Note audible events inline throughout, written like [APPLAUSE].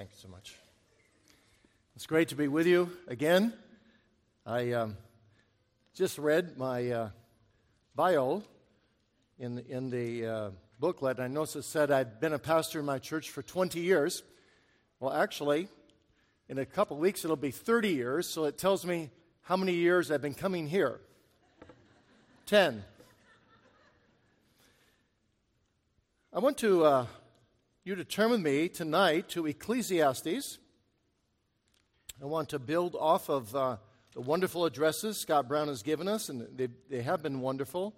Thank you so much. It's great to be with you again. I um, just read my uh, bio in the, in the uh, booklet. I noticed it said I'd been a pastor in my church for 20 years. Well, actually, in a couple weeks it'll be 30 years, so it tells me how many years I've been coming here. 10. I want to uh, you to turn with me tonight to Ecclesiastes. I want to build off of uh, the wonderful addresses Scott Brown has given us, and they, they have been wonderful.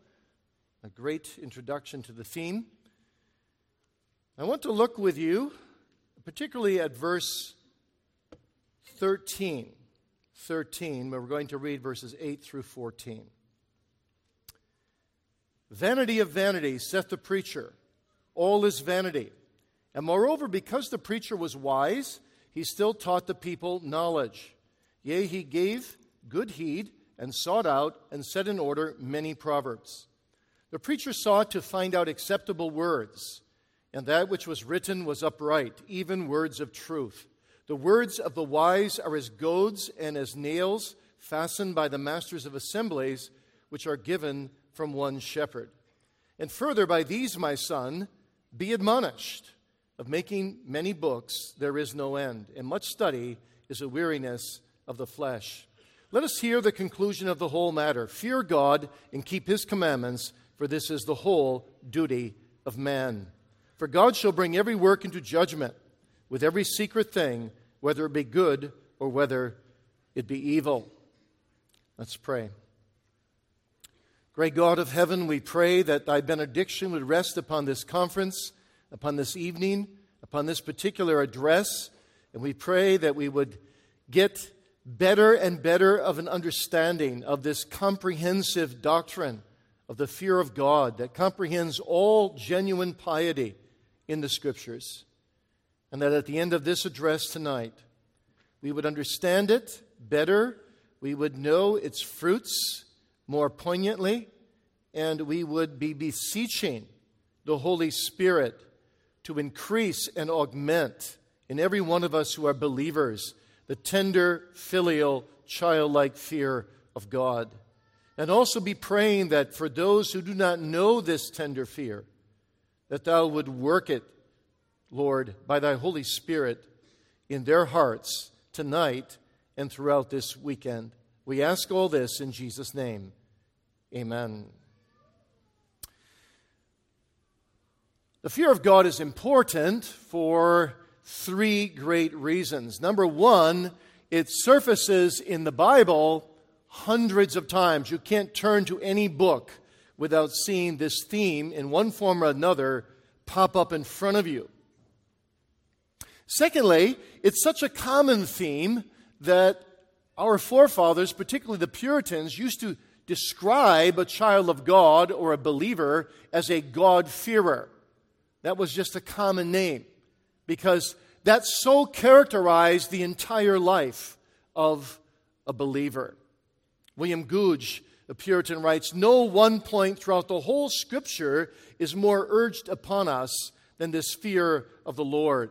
A great introduction to the theme. I want to look with you, particularly at verse 13. 13, where we're going to read verses 8 through 14. Vanity of vanities, saith the preacher, all is vanity. And moreover, because the preacher was wise, he still taught the people knowledge. Yea, he gave good heed and sought out and set in order many proverbs. The preacher sought to find out acceptable words, and that which was written was upright, even words of truth. The words of the wise are as goads and as nails fastened by the masters of assemblies, which are given from one shepherd. And further, by these, my son, be admonished. Of making many books, there is no end, and much study is a weariness of the flesh. Let us hear the conclusion of the whole matter. Fear God and keep his commandments, for this is the whole duty of man. For God shall bring every work into judgment with every secret thing, whether it be good or whether it be evil. Let's pray. Great God of heaven, we pray that thy benediction would rest upon this conference upon this evening, upon this particular address, and we pray that we would get better and better of an understanding of this comprehensive doctrine of the fear of God that comprehends all genuine piety in the Scriptures. And that at the end of this address tonight, we would understand it better, we would know its fruits more poignantly, and we would be beseeching the Holy Spirit to increase and augment in every one of us who are believers the tender, filial, childlike fear of God. And also be praying that for those who do not know this tender fear, that thou would work it, Lord, by thy Holy Spirit in their hearts tonight and throughout this weekend. We ask all this in Jesus' name. Amen. The fear of God is important for three great reasons. Number one, it surfaces in the Bible hundreds of times. You can't turn to any book without seeing this theme in one form or another pop up in front of you. Secondly, it's such a common theme that our forefathers, particularly the Puritans, used to describe a child of God or a believer as a God-fearer. That was just a common name because that so characterized the entire life of a believer. William Gouge, the Puritan, writes No one point throughout the whole scripture is more urged upon us than this fear of the Lord.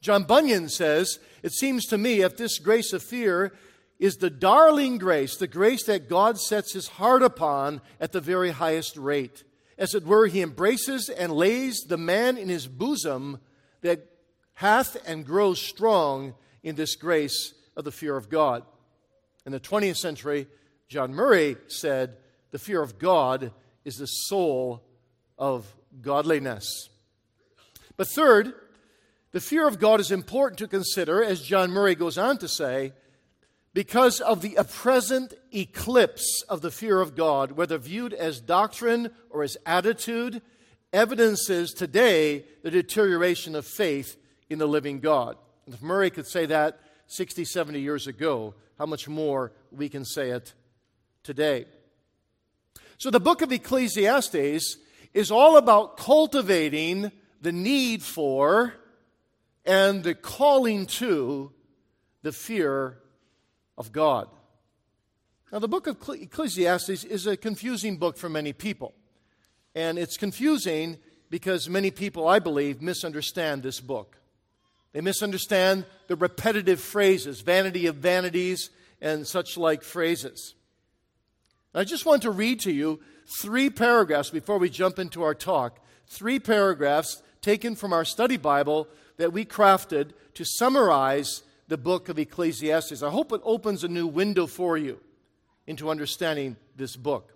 John Bunyan says, It seems to me if this grace of fear is the darling grace, the grace that God sets his heart upon at the very highest rate. As it were, he embraces and lays the man in his bosom that hath and grows strong in this grace of the fear of God. In the 20th century, John Murray said, The fear of God is the soul of godliness. But third, the fear of God is important to consider, as John Murray goes on to say, because of the present eclipse of the fear of God, whether viewed as doctrine or as attitude, evidences today the deterioration of faith in the living God. And if Murray could say that 60, 70 years ago, how much more we can say it today. So the book of Ecclesiastes is all about cultivating the need for and the calling to the fear of God. Now, the book of Ecclesiastes is a confusing book for many people. And it's confusing because many people, I believe, misunderstand this book. They misunderstand the repetitive phrases, vanity of vanities, and such like phrases. I just want to read to you three paragraphs before we jump into our talk. Three paragraphs taken from our study Bible that we crafted to summarize the book of Ecclesiastes. I hope it opens a new window for you into understanding this book.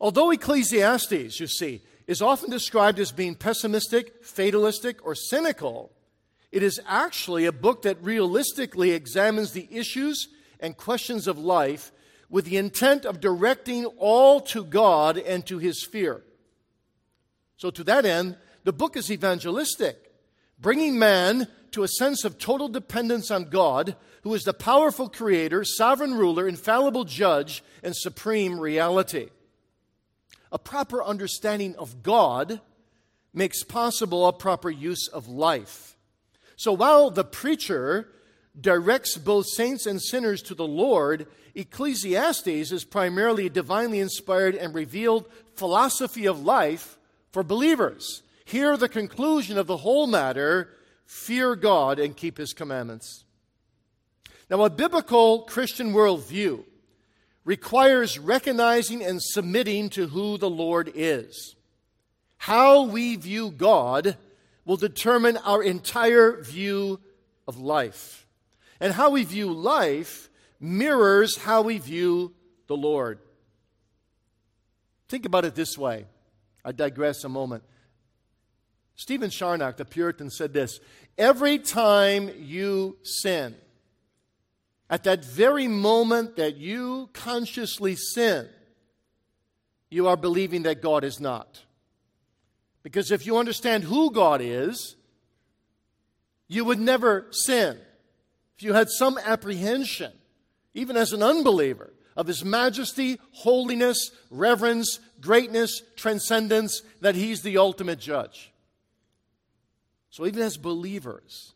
Although Ecclesiastes, you see, is often described as being pessimistic, fatalistic, or cynical, it is actually a book that realistically examines the issues and questions of life with the intent of directing all to God and to his fear. So, to that end, the book is evangelistic, bringing man to a sense of total dependence on God, who is the powerful creator, sovereign ruler, infallible judge, and supreme reality. A proper understanding of God makes possible a proper use of life. So while the preacher directs both saints and sinners to the Lord, Ecclesiastes is primarily a divinely inspired and revealed philosophy of life for believers. Here, the conclusion of the whole matter fear God and keep his commandments. Now, a biblical Christian worldview requires recognizing and submitting to who the Lord is. How we view God will determine our entire view of life. And how we view life mirrors how we view the Lord. Think about it this way. I digress a moment. Stephen Charnock, the Puritan, said this Every time you sin, at that very moment that you consciously sin, you are believing that God is not. Because if you understand who God is, you would never sin. If you had some apprehension, even as an unbeliever, of His majesty, holiness, reverence, greatness, transcendence, that He's the ultimate judge. So, even as believers,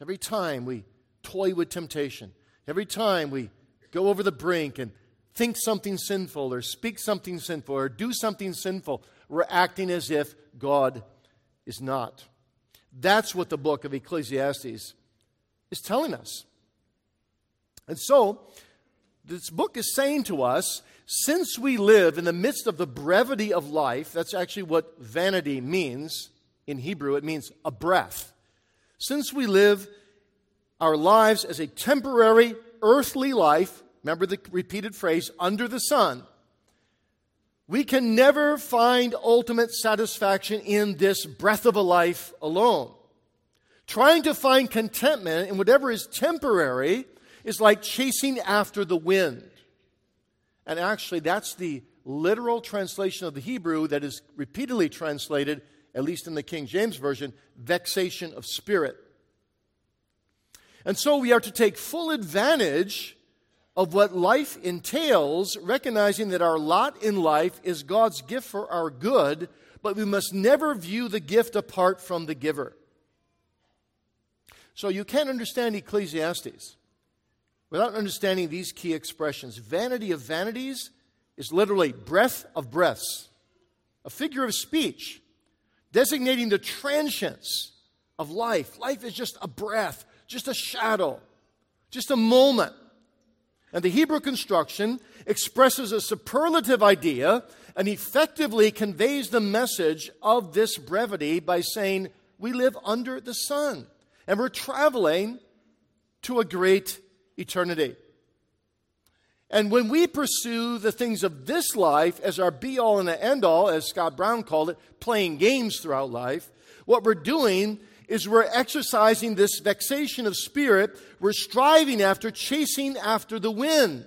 every time we toy with temptation, every time we go over the brink and think something sinful or speak something sinful or do something sinful, we're acting as if God is not. That's what the book of Ecclesiastes is telling us. And so, this book is saying to us since we live in the midst of the brevity of life, that's actually what vanity means in Hebrew, it means a breath. Since we live our lives as a temporary earthly life, remember the repeated phrase, under the sun, we can never find ultimate satisfaction in this breath of a life alone. Trying to find contentment in whatever is temporary is like chasing after the wind. And actually, that's the literal translation of the Hebrew that is repeatedly translated, at least in the King James Version, vexation of spirit. And so we are to take full advantage of what life entails, recognizing that our lot in life is God's gift for our good, but we must never view the gift apart from the giver. So you can't understand Ecclesiastes without understanding these key expressions. Vanity of vanities is literally breath of breaths, a figure of speech designating the transience of life. Life is just a breath, just a shadow, just a moment. And the Hebrew construction expresses a superlative idea and effectively conveys the message of this brevity by saying, We live under the sun and we're traveling to a great eternity. And when we pursue the things of this life as our be all and the end all, as Scott Brown called it, playing games throughout life, what we're doing is we're exercising this vexation of spirit. We're striving after, chasing after the wind.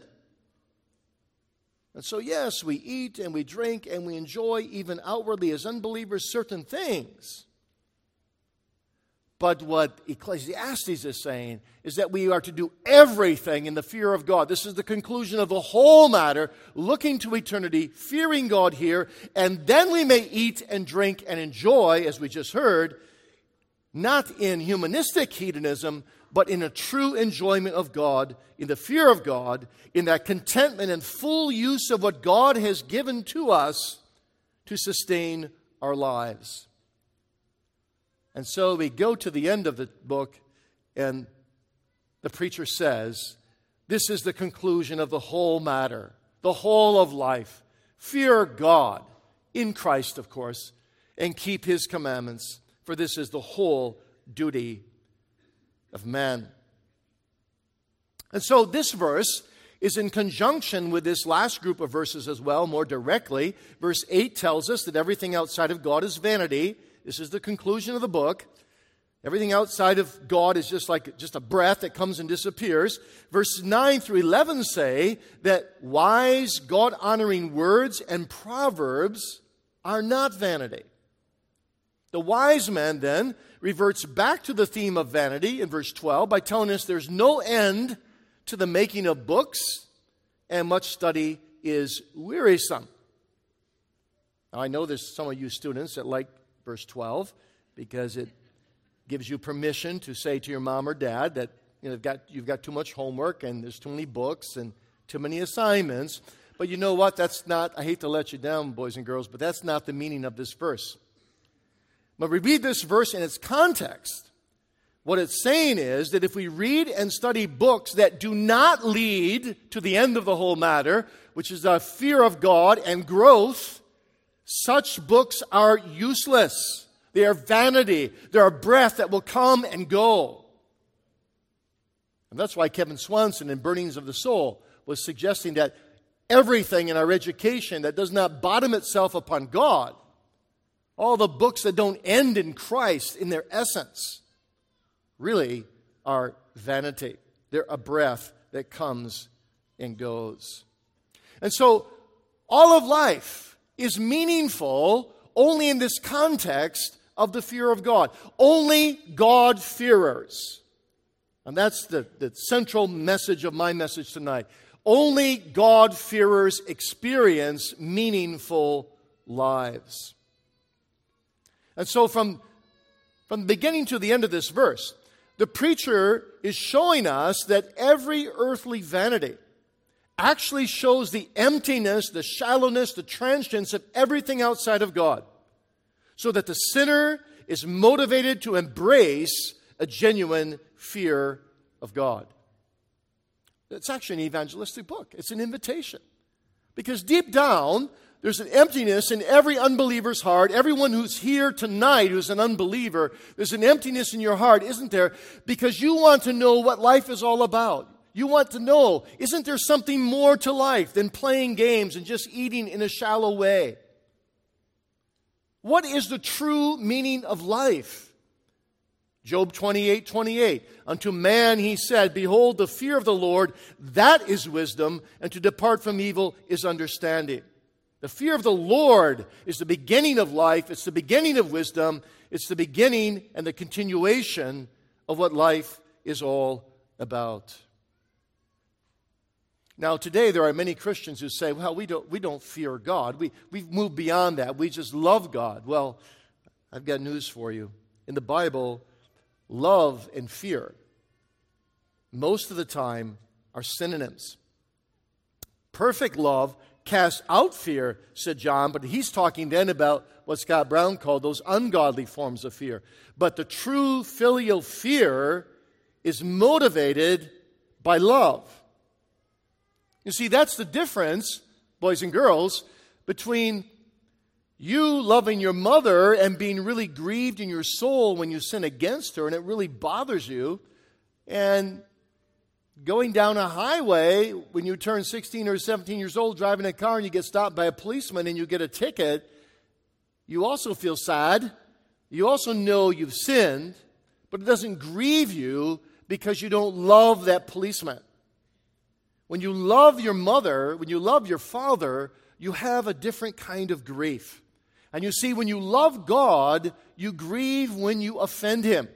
And so, yes, we eat and we drink and we enjoy, even outwardly as unbelievers, certain things. But what Ecclesiastes is saying is that we are to do everything in the fear of God. This is the conclusion of the whole matter, looking to eternity, fearing God here, and then we may eat and drink and enjoy, as we just heard, not in humanistic hedonism, but in a true enjoyment of God, in the fear of God, in that contentment and full use of what God has given to us to sustain our lives. And so we go to the end of the book, and the preacher says, This is the conclusion of the whole matter, the whole of life. Fear God, in Christ, of course, and keep his commandments, for this is the whole duty of man. And so this verse is in conjunction with this last group of verses as well, more directly. Verse 8 tells us that everything outside of God is vanity. This is the conclusion of the book. Everything outside of God is just like just a breath that comes and disappears. Verses 9 through 11 say that wise, God honoring words and proverbs are not vanity. The wise man then reverts back to the theme of vanity in verse 12 by telling us there's no end to the making of books, and much study is wearisome. Now, I know there's some of you students that like verse 12 because it gives you permission to say to your mom or dad that you know, you've, got, you've got too much homework and there's too many books and too many assignments. But you know what? That's not, I hate to let you down, boys and girls, but that's not the meaning of this verse. But we read this verse in its context. What it's saying is that if we read and study books that do not lead to the end of the whole matter, which is the fear of God and growth, such books are useless. They are vanity. They are breath that will come and go. And that's why Kevin Swanson in Burnings of the Soul was suggesting that everything in our education that does not bottom itself upon God, all the books that don't end in Christ in their essence, really are vanity. They're a breath that comes and goes. And so, all of life is meaningful only in this context of the fear of God. Only God-fearers. And that's the, the central message of my message tonight. Only God-fearers experience meaningful lives. And so, from, from the beginning to the end of this verse, the preacher is showing us that every earthly vanity actually shows the emptiness, the shallowness, the transience of everything outside of God, so that the sinner is motivated to embrace a genuine fear of God. It's actually an evangelistic book, it's an invitation. Because deep down, there's an emptiness in every unbeliever's heart. Everyone who's here tonight who's an unbeliever, there's an emptiness in your heart, isn't there? Because you want to know what life is all about. You want to know, isn't there something more to life than playing games and just eating in a shallow way? What is the true meaning of life? Job 28 28. Unto man he said, Behold, the fear of the Lord, that is wisdom, and to depart from evil is understanding. The fear of the Lord is the beginning of life, it's the beginning of wisdom, it's the beginning and the continuation of what life is all about. Now, today there are many Christians who say, well, we don't, we don't fear God. We, we've moved beyond that. We just love God. Well, I've got news for you. In the Bible, love and fear, most of the time, are synonyms. Perfect love casts out fear, said John, but he's talking then about what Scott Brown called those ungodly forms of fear. But the true filial fear is motivated by love. You see, that's the difference, boys and girls, between you loving your mother and being really grieved in your soul when you sin against her and it really bothers you, and going down a highway when you turn 16 or 17 years old driving a car and you get stopped by a policeman and you get a ticket, you also feel sad. You also know you've sinned, but it doesn't grieve you because you don't love that policeman. When you love your mother, when you love your father, you have a different kind of grief. And you see, when you love God, you grieve when you offend him.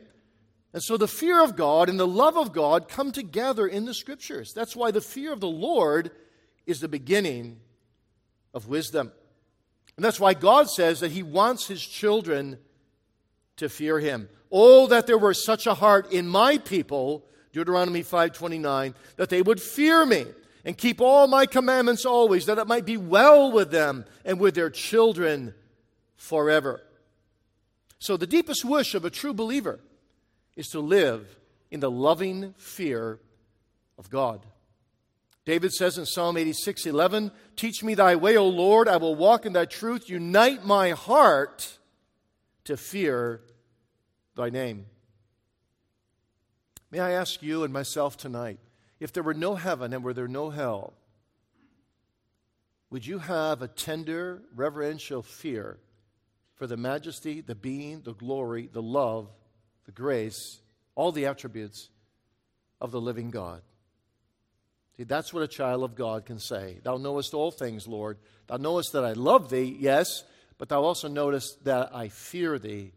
And so the fear of God and the love of God come together in the scriptures. That's why the fear of the Lord is the beginning of wisdom. And that's why God says that He wants His children to fear Him. Oh, that there were such a heart in my people, Deuteronomy 5:29, that they would fear me and keep all my commandments always, that it might be well with them and with their children forever. So, the deepest wish of a true believer is to live in the loving fear of God. David says in Psalm 86 11, Teach me thy way, O Lord, I will walk in thy truth. Unite my heart to fear thy name. May I ask you and myself tonight if there were no heaven and were there no hell, would you have a tender, reverential fear for the majesty, the being, the glory, the love, the grace, all the attributes of the living God? See, that's what a child of God can say. Thou knowest all things, Lord. Thou knowest that I love thee, yes, but thou also knowest that I fear thee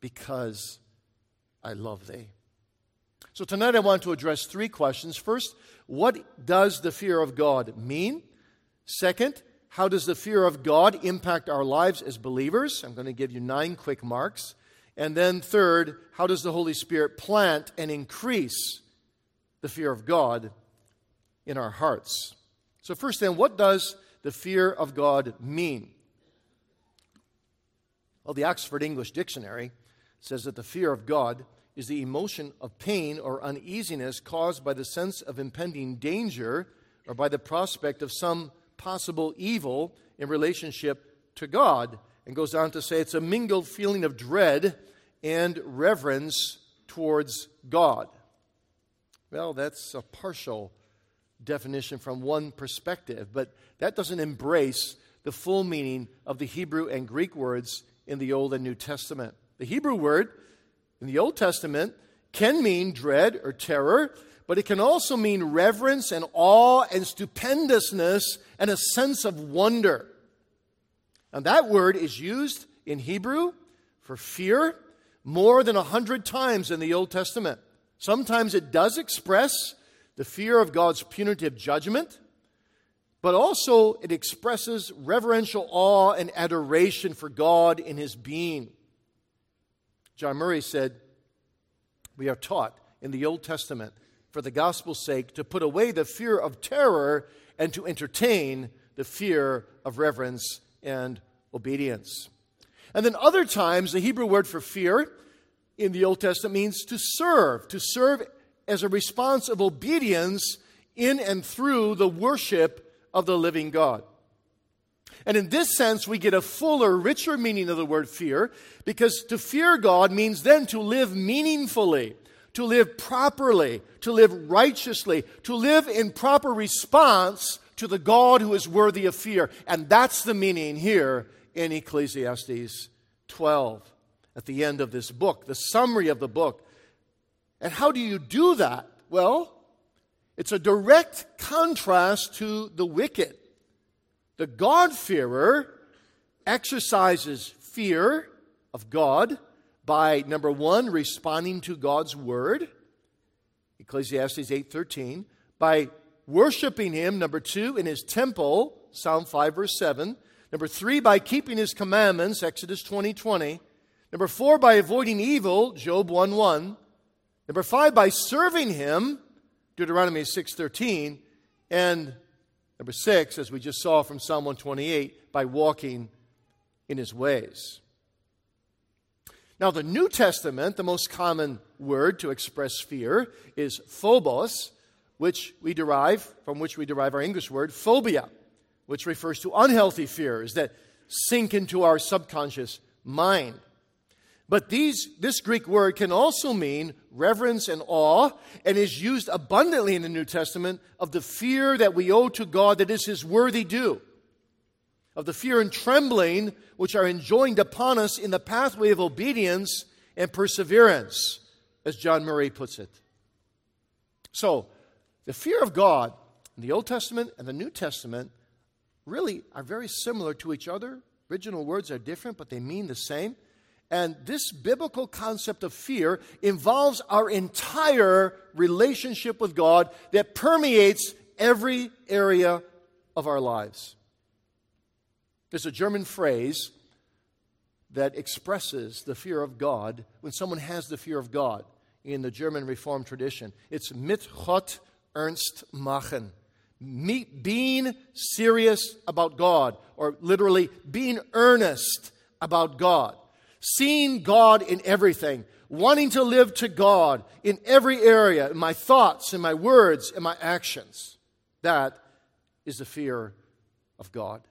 because I love thee. So tonight I want to address three questions. First, what does the fear of God mean? Second, how does the fear of God impact our lives as believers? I'm going to give you nine quick marks. And then, third, how does the Holy Spirit plant and increase the fear of God in our hearts. So, first, then, what does the fear of God mean? Well, the Oxford English Dictionary says that the fear of God is the emotion of pain or uneasiness caused by the sense of impending danger or by the prospect of some possible evil in relationship to God. And goes on to say it's a mingled feeling of dread and reverence towards God. Well, that's a partial definition from one perspective, but that doesn't embrace the full meaning of the Hebrew and Greek words in the Old and New Testament. The Hebrew word in the Old Testament can mean dread or terror, but it can also mean reverence and awe and stupendousness and a sense of wonder. And that word is used in Hebrew for fear more than a hundred times in the Old Testament. Sometimes it does express the fear of God's punitive judgment, but also it expresses reverential awe and adoration for God in his being. John Murray said, We are taught in the Old Testament, for the gospel's sake, to put away the fear of terror and to entertain the fear of reverence and obedience. And then other times, the Hebrew word for fear in the Old Testament means to serve, to serve as a response of obedience in and through the worship of the living God. And in this sense, we get a fuller, richer meaning of the word fear, because to fear God means then to live meaningfully, to live properly, to live righteously, to live in proper response to the God who is worthy of fear. And that's the meaning here in Ecclesiastes 12. At the end of this book, the summary of the book and how do you do that? Well, it's a direct contrast to the wicked. The God-fearer exercises fear of God by number 1 responding to God's word Ecclesiastes 8:13 by worshiping him number 2 in his temple Psalm 5 verse 7 number 3 by keeping his commandments Exodus 20:20 20, number 4 by avoiding evil Job 1 1 Number five, by serving him, Deuteronomy 6.13. And number six, as we just saw from Psalm 128, by walking in his ways. Now, the New Testament, the most common word to express fear is phobos, which we derive, from which we derive our English word, phobia, which refers to unhealthy fears that sink into our subconscious mind. But these, this Greek word can also mean reverence and awe, and is used abundantly in the New Testament of the fear that we owe to God that is His worthy due, of the fear and trembling which are enjoined upon us in the pathway of obedience and perseverance, as John Murray puts it. So, the fear of God in the Old Testament and the New Testament really are very similar to each other. Original words are different, but they mean the same. And this biblical concept of fear involves our entire relationship with God that permeates every area of our lives. There's a German phrase that expresses the fear of God when someone has the fear of God in the German Reformed tradition. It's mit Gott ernst machen. Me, being serious about God, or literally being earnest about God. Seeing God in everything, wanting to live to God in every area, in my thoughts, in my words, in my actions. That is the fear of God.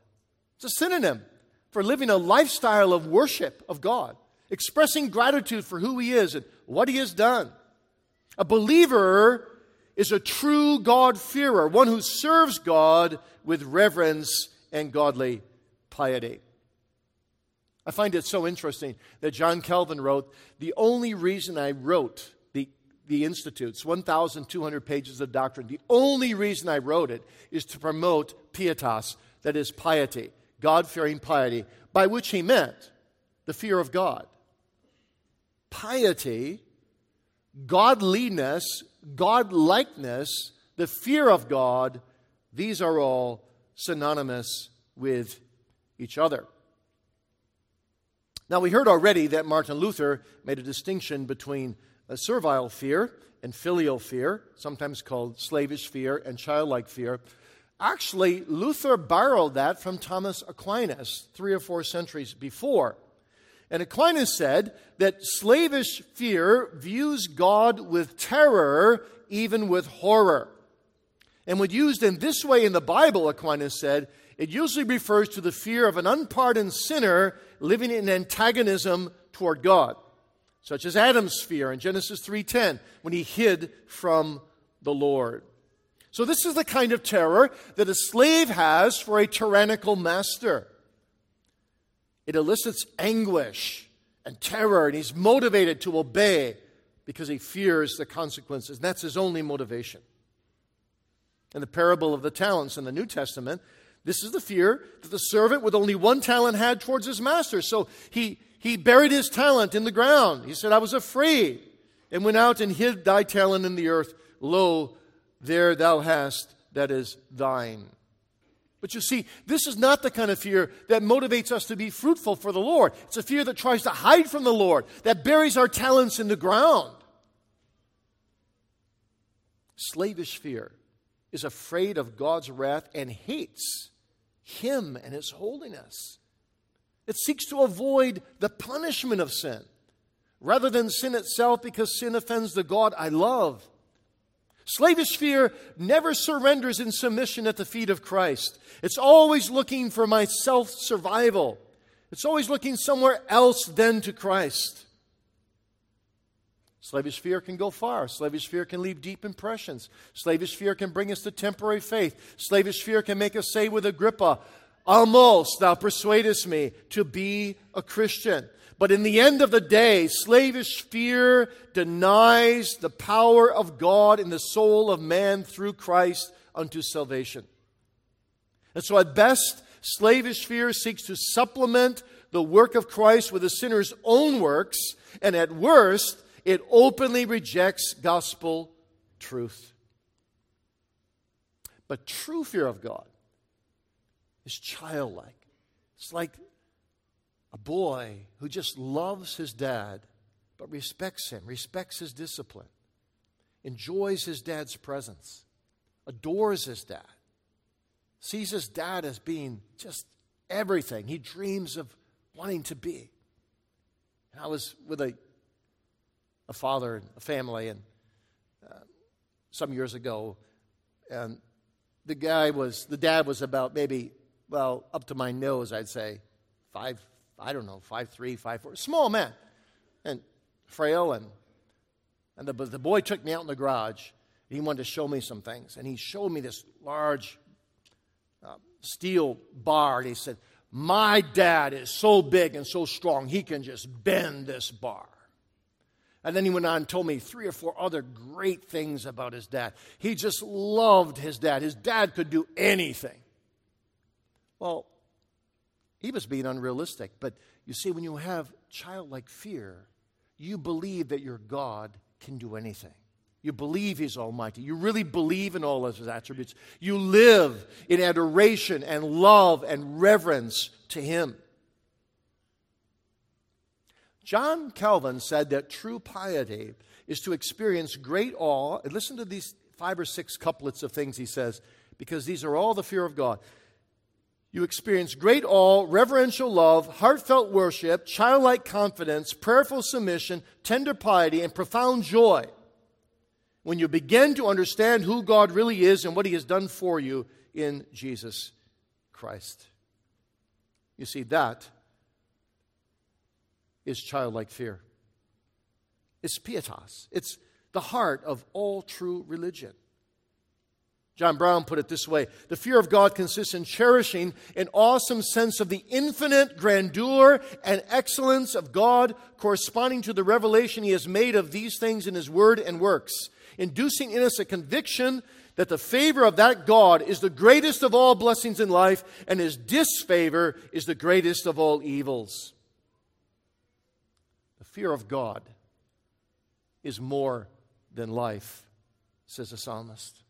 It's a synonym for living a lifestyle of worship of God, expressing gratitude for who He is and what He has done. A believer is a true God-fearer, one who serves God with reverence and godly piety. I find it so interesting that John Calvin wrote The only reason I wrote the, the Institutes, 1,200 pages of doctrine, the only reason I wrote it is to promote pietas, that is, piety, God fearing piety, by which he meant the fear of God. Piety, godliness, godlikeness, the fear of God, these are all synonymous with each other. Now, we heard already that Martin Luther made a distinction between a servile fear and filial fear, sometimes called slavish fear and childlike fear. Actually, Luther borrowed that from Thomas Aquinas three or four centuries before. And Aquinas said that slavish fear views God with terror, even with horror. And when used in this way in the Bible, Aquinas said, it usually refers to the fear of an unpardoned sinner living in antagonism toward God, such as Adam's fear in Genesis 3:10 when he hid from the Lord. So this is the kind of terror that a slave has for a tyrannical master. It elicits anguish and terror, and he's motivated to obey because he fears the consequences. And that's his only motivation. In the parable of the talents in the New Testament, this is the fear that the servant with only one talent had towards his master. So he, he buried his talent in the ground. He said, I was afraid, and went out and hid thy talent in the earth. Lo, there thou hast that is thine. But you see, this is not the kind of fear that motivates us to be fruitful for the Lord. It's a fear that tries to hide from the Lord, that buries our talents in the ground. Slavish fear is afraid of God's wrath and hates him and His holiness. It seeks to avoid the punishment of sin rather than sin itself because sin offends the God I love. Slavish fear never surrenders in submission at the feet of Christ. It's always looking for my self survival. It's always looking somewhere else than to Christ. Slavish fear can go far. Slavish fear can leave deep impressions. Slavish fear can bring us to temporary faith. Slavish fear can make us say with Agrippa, Almost thou persuadest me to be a Christian. But in the end of the day, slavish fear denies the power of God in the soul of man through Christ unto salvation. And so, at best, slavish fear seeks to supplement the work of Christ with the sinner's own works, and at worst, it openly rejects gospel truth. But true fear of God is childlike. It's like a boy who just loves his dad, but respects him, respects his discipline, enjoys his dad's presence, adores his dad, sees his dad as being just everything he dreams of wanting to be. I was with a a father and a family, and uh, some years ago, and the guy was the dad was about maybe well up to my nose, I'd say five. I don't know, five three, five four, small man, and frail, and and the the boy took me out in the garage. and He wanted to show me some things, and he showed me this large uh, steel bar, and he said, "My dad is so big and so strong, he can just bend this bar." And then he went on and told me three or four other great things about his dad. He just loved his dad. His dad could do anything. Well, he was being unrealistic. But you see, when you have childlike fear, you believe that your God can do anything. You believe He's Almighty. You really believe in all of His attributes. You live in adoration and love and reverence to Him. John Calvin said that true piety is to experience great awe. And listen to these five or six couplets of things he says, because these are all the fear of God. you experience great awe, reverential love, heartfelt worship, childlike confidence, prayerful submission, tender piety, and profound joy when you begin to understand who God really is and what He has done for you in Jesus Christ. You see, that is childlike fear. It's pietas, it's the heart of all true religion. John Brown put it this way The fear of God consists in cherishing an awesome sense of the infinite grandeur and excellence of God, corresponding to the revelation He has made of these things in His Word and works, inducing in us a conviction that the favor of that God is the greatest of all blessings in life, and His disfavor is the greatest of all evils. Fear of God is more than life, says the psalmist.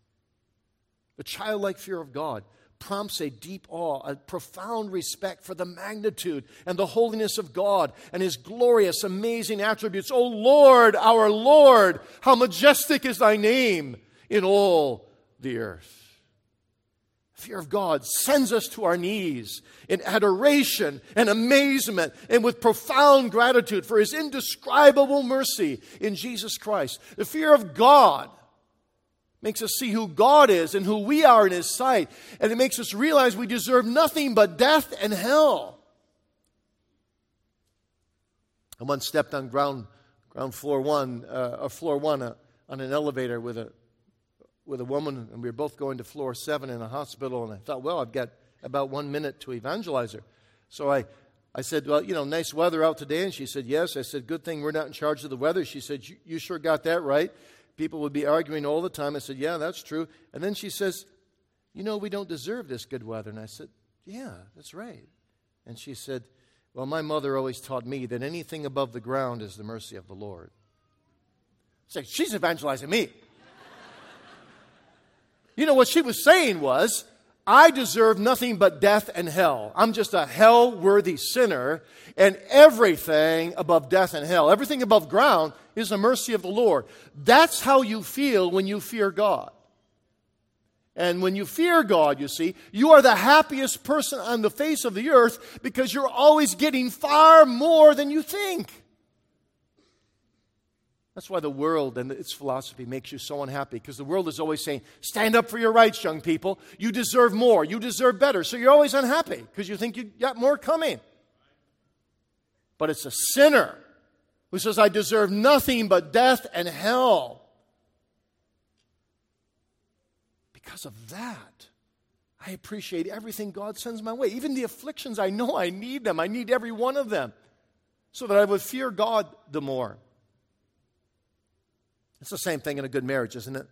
The childlike fear of God prompts a deep awe, a profound respect for the magnitude and the holiness of God and His glorious, amazing attributes. O Lord, our Lord, how majestic is Thy name in all the earth. Fear of God sends us to our knees in adoration and amazement and with profound gratitude for His indescribable mercy in Jesus Christ. The fear of God makes us see who God is and who we are in His sight. And it makes us realize we deserve nothing but death and hell. I once stepped on ground, ground floor one, uh, or floor one uh, on an elevator with a, with a woman, and we were both going to floor seven in a hospital. And I thought, well, I've got about one minute to evangelize her. So I, I said, Well, you know, nice weather out today. And she said, Yes. I said, Good thing we're not in charge of the weather. She said, You sure got that right people would be arguing all the time. I said, Yeah, that's true. And then she says, You know, we don't deserve this good weather. And I said, Yeah, that's right. And she said, Well, my mother always taught me that anything above the ground is the mercy of the Lord. Say, so she's evangelizing me. You know what she was saying was, I deserve nothing but death and hell. I'm just a hell worthy sinner, and everything above death and hell, everything above ground, is the mercy of the Lord. That's how you feel when you fear God. And when you fear God, you see, you are the happiest person on the face of the earth because you're always getting far more than you think. That's why the world and its philosophy makes you so unhappy because the world is always saying, stand up for your rights, young people. You deserve more. You deserve better. So you're always unhappy because you think you got more coming. But it's a sinner who says, I deserve nothing but death and hell. Because of that, I appreciate everything God sends my way. Even the afflictions, I know I need them. I need every one of them so that I would fear God the more. It's the same thing in a good marriage, isn't it?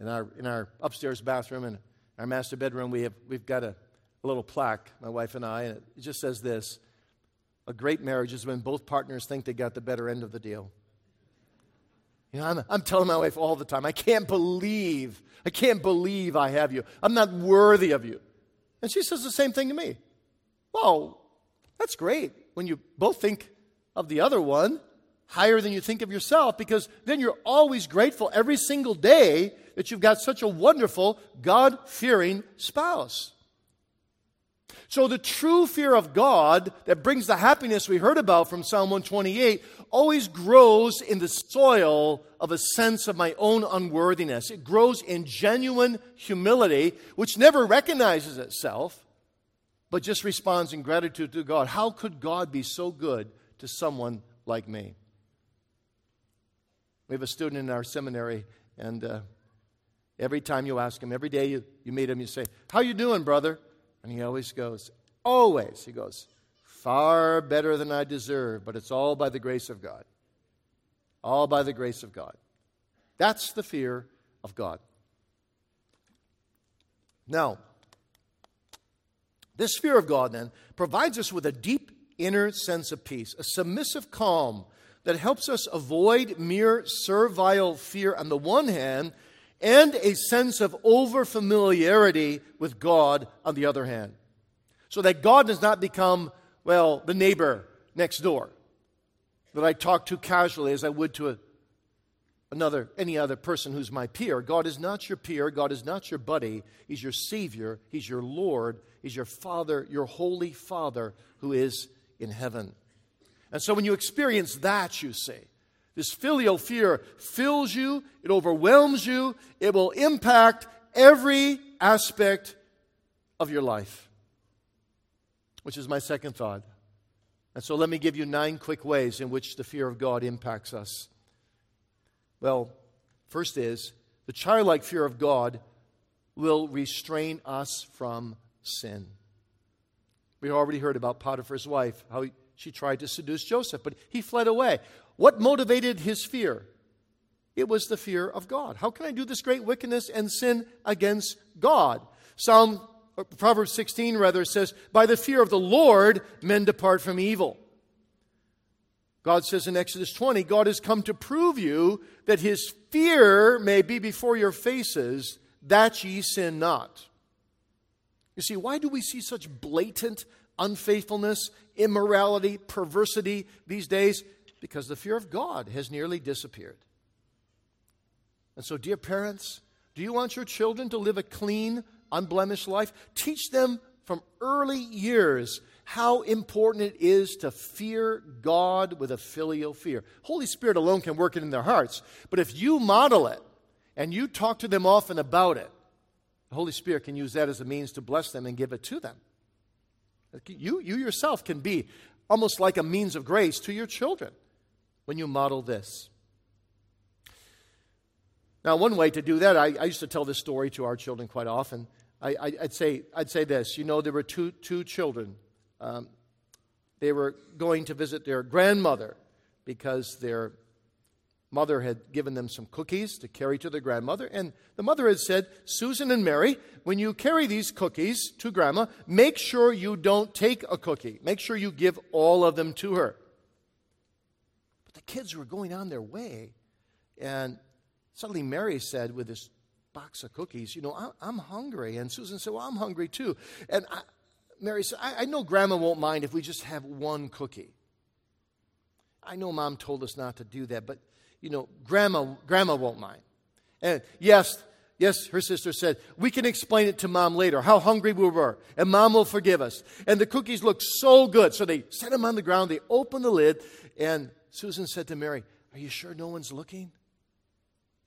In our, in our upstairs bathroom and our master bedroom, we have, we've got a, a little plaque, my wife and I, and it just says this a great marriage is when both partners think they got the better end of the deal. You know, I'm, I'm telling my wife all the time, I can't believe, I can't believe I have you. I'm not worthy of you. And she says the same thing to me. Well, that's great when you both think of the other one higher than you think of yourself because then you're always grateful every single day that you've got such a wonderful, God fearing spouse. So, the true fear of God that brings the happiness we heard about from Psalm 128 always grows in the soil of a sense of my own unworthiness. It grows in genuine humility, which never recognizes itself, but just responds in gratitude to God. How could God be so good to someone like me? We have a student in our seminary, and uh, every time you ask him, every day you, you meet him, you say, How you doing, brother? And he always goes, always, he goes, far better than I deserve, but it's all by the grace of God. All by the grace of God. That's the fear of God. Now, this fear of God then provides us with a deep inner sense of peace, a submissive calm that helps us avoid mere servile fear on the one hand and a sense of overfamiliarity with God on the other hand. So that God does not become, well, the neighbor next door that I talk to casually as I would to a, another any other person who's my peer. God is not your peer, God is not your buddy. He's your savior, he's your lord, he's your father, your holy father who is in heaven. And so when you experience that, you see, this filial fear fills you, it overwhelms you, it will impact every aspect of your life. Which is my second thought. And so let me give you nine quick ways in which the fear of God impacts us. Well, first is the childlike fear of God will restrain us from sin. We already heard about Potiphar's wife, how she tried to seduce Joseph, but he fled away. What motivated his fear? It was the fear of God. How can I do this great wickedness and sin against God? Psalm uh, Proverbs 16 rather says, By the fear of the Lord, men depart from evil. God says in Exodus 20, God has come to prove you that his fear may be before your faces, that ye sin not. You see, why do we see such blatant unfaithfulness, immorality, perversity these days? Because the fear of God has nearly disappeared. And so, dear parents, do you want your children to live a clean, unblemished life. Teach them from early years how important it is to fear God with a filial fear. Holy Spirit alone can work it in their hearts, but if you model it and you talk to them often about it, the Holy Spirit can use that as a means to bless them and give it to them. You, you yourself can be almost like a means of grace to your children when you model this. Now, one way to do that, I, I used to tell this story to our children quite often. I, would say, I'd say this. You know, there were two, two children. Um, they were going to visit their grandmother because their mother had given them some cookies to carry to their grandmother. And the mother had said, Susan and Mary, when you carry these cookies to grandma, make sure you don't take a cookie. Make sure you give all of them to her. But the kids were going on their way. And suddenly Mary said, with this box of cookies. You know, I'm hungry. And Susan said, Well, I'm hungry too. And I, Mary said, I, I know Grandma won't mind if we just have one cookie. I know Mom told us not to do that, but, you know, Grandma, Grandma won't mind. And yes, Yes, her sister said, We can explain it to mom later, how hungry we were, and mom will forgive us. And the cookies looked so good. So they set them on the ground, they opened the lid, and Susan said to Mary, Are you sure no one's looking?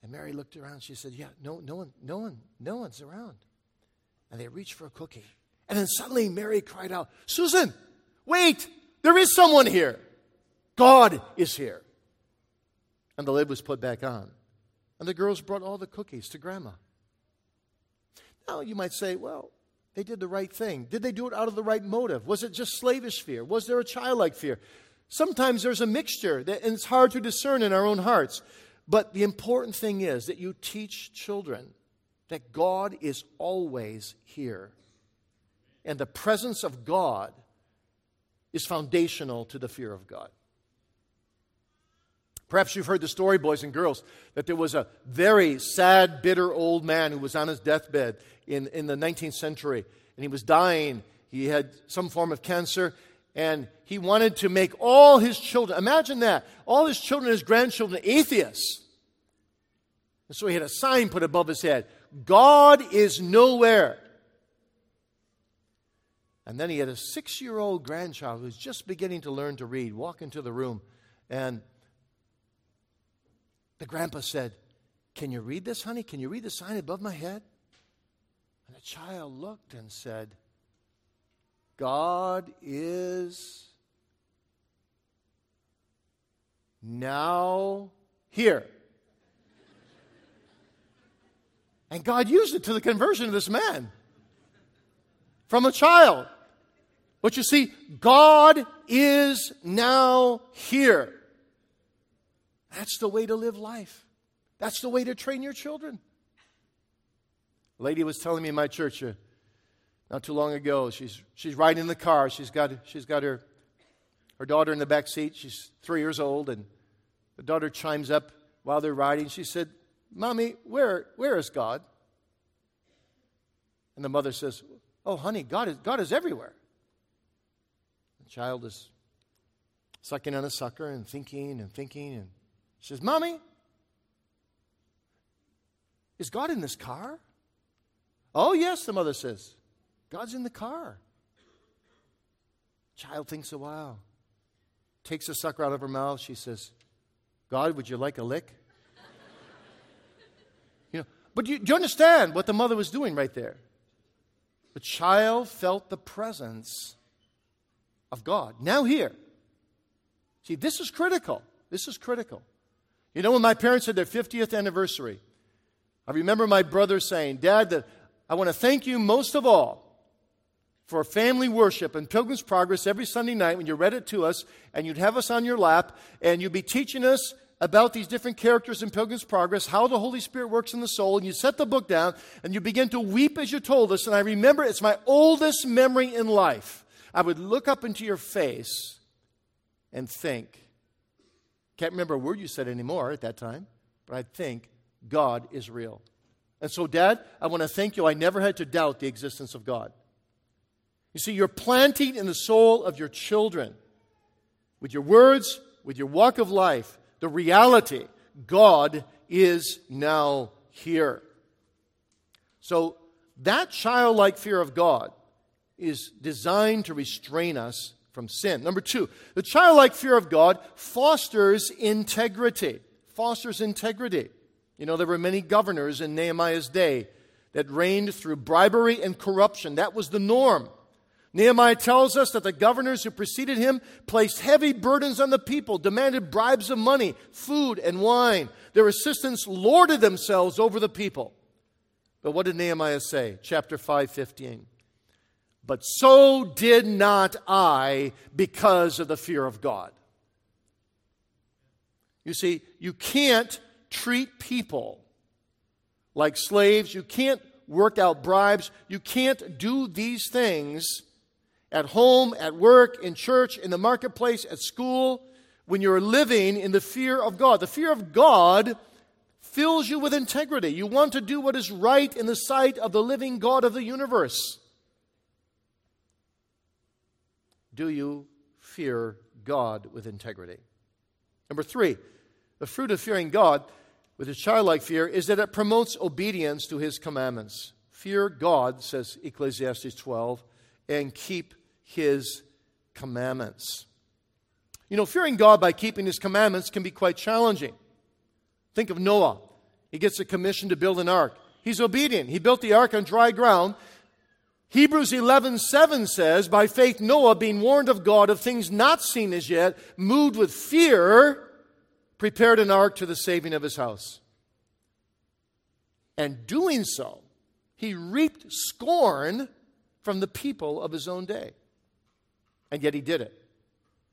And Mary looked around. She said, Yeah, no, no one, no one, no one's around. And they reached for a cookie. And then suddenly Mary cried out, Susan, wait, there is someone here. God is here. And the lid was put back on. And the girls brought all the cookies to Grandma. Now you might say, well, they did the right thing. Did they do it out of the right motive? Was it just slavish fear? Was there a childlike fear? Sometimes there's a mixture, that, and it's hard to discern in our own hearts. But the important thing is that you teach children that God is always here. And the presence of God is foundational to the fear of God. Perhaps you've heard the story, boys and girls, that there was a very sad, bitter old man who was on his deathbed in, in the 19th century, and he was dying. He had some form of cancer, and he wanted to make all his children, imagine that, all his children, his grandchildren, atheists. And so he had a sign put above his head God is nowhere. And then he had a six year old grandchild who was just beginning to learn to read, walk into the room, and the grandpa said, Can you read this, honey? Can you read the sign above my head? And the child looked and said, God is now here. And God used it to the conversion of this man from a child. But you see, God is now here. That's the way to live life. That's the way to train your children. A lady was telling me in my church uh, not too long ago. She's, she's riding in the car. She's got, she's got her, her daughter in the back seat. She's three years old, and the daughter chimes up while they're riding. She said, Mommy, where, where is God? And the mother says, Oh, honey, God is, God is everywhere. The child is sucking on a sucker and thinking and thinking. And she says, Mommy, Is God in this car? Oh, yes, the mother says. God's in the car. Child thinks a while, takes a sucker out of her mouth. She says, God, would you like a lick? [LAUGHS] you know, but you, do you understand what the mother was doing right there? The child felt the presence of God. Now, here. See, this is critical. This is critical. You know, when my parents had their 50th anniversary, I remember my brother saying, Dad, the, I want to thank you most of all for family worship and Pilgrim's Progress every Sunday night when you read it to us and you'd have us on your lap and you'd be teaching us about these different characters in Pilgrim's Progress, how the Holy Spirit works in the soul, and you set the book down and you begin to weep as you told us. And I remember it's my oldest memory in life. I would look up into your face and think, can't remember a word you said anymore at that time, but I'd think, God is real. And so, Dad, I want to thank you. I never had to doubt the existence of God. You see, you're planting in the soul of your children, with your words, with your walk of life, the reality God is now here. So, that childlike fear of God is designed to restrain us from sin. Number two, the childlike fear of God fosters integrity. Fosters integrity. You know, there were many governors in Nehemiah's day that reigned through bribery and corruption. That was the norm. Nehemiah tells us that the governors who preceded him placed heavy burdens on the people, demanded bribes of money, food, and wine. Their assistants lorded themselves over the people. But what did Nehemiah say? Chapter 5, 15. But so did not I because of the fear of God. You see, you can't treat people like slaves. You can't work out bribes. You can't do these things at home, at work, in church, in the marketplace, at school, when you're living in the fear of God. The fear of God fills you with integrity. You want to do what is right in the sight of the living God of the universe. Do you fear God with integrity? Number three, the fruit of fearing God with a childlike fear is that it promotes obedience to his commandments. Fear God, says Ecclesiastes 12, and keep his commandments. You know, fearing God by keeping his commandments can be quite challenging. Think of Noah. He gets a commission to build an ark. He's obedient. He built the ark on dry ground. Hebrews 11:7 says, "By faith Noah, being warned of God of things not seen as yet, moved with fear, prepared an ark to the saving of his house. And doing so, he reaped scorn from the people of his own day. And yet he did it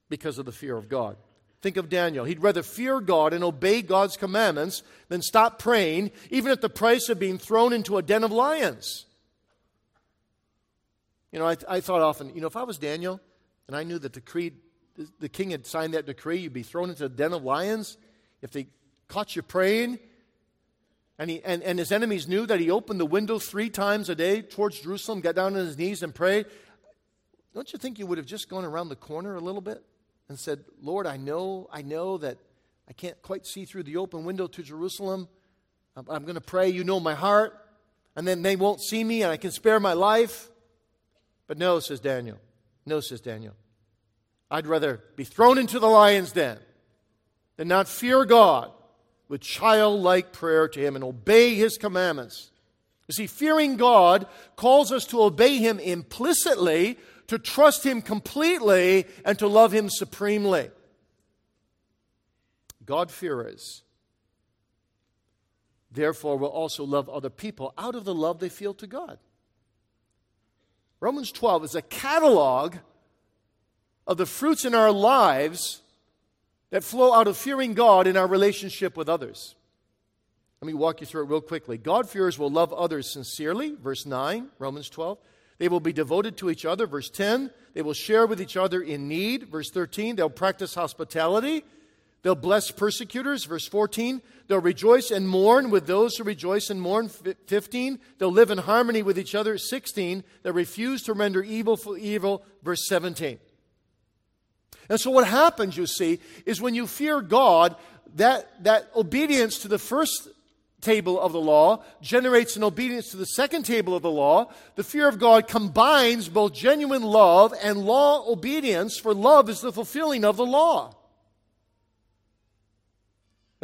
because of the fear of God. Think of Daniel. He'd rather fear God and obey God's commandments than stop praying, even at the price of being thrown into a den of lions. You know, I, I thought often, you know, if I was Daniel and I knew that the creed the king had signed that decree, you'd be thrown into the den of lions. If they caught you praying, and, he, and, and his enemies knew that he opened the window three times a day towards Jerusalem, got down on his knees and prayed, don't you think you would have just gone around the corner a little bit and said, Lord, I know, I know that I can't quite see through the open window to Jerusalem. I'm, I'm going to pray, you know my heart, and then they won't see me and I can spare my life. But no, says Daniel. No, says Daniel. I'd rather be thrown into the lion's den than not fear God with childlike prayer to Him and obey His commandments. You see, fearing God calls us to obey Him implicitly, to trust Him completely, and to love Him supremely. God-fearers, therefore, will also love other people out of the love they feel to God. Romans 12 is a catalog of the fruits in our lives that flow out of fearing God in our relationship with others. Let me walk you through it real quickly. God-fearers will love others sincerely, verse 9, Romans 12. They will be devoted to each other, verse 10. They will share with each other in need, verse 13. They'll practice hospitality. They'll bless persecutors, verse 14. They'll rejoice and mourn with those who rejoice and mourn, 15. They'll live in harmony with each other, 16. They'll refuse to render evil for evil, verse 17. And so, what happens, you see, is when you fear God, that, that obedience to the first table of the law generates an obedience to the second table of the law. The fear of God combines both genuine love and law obedience, for love is the fulfilling of the law.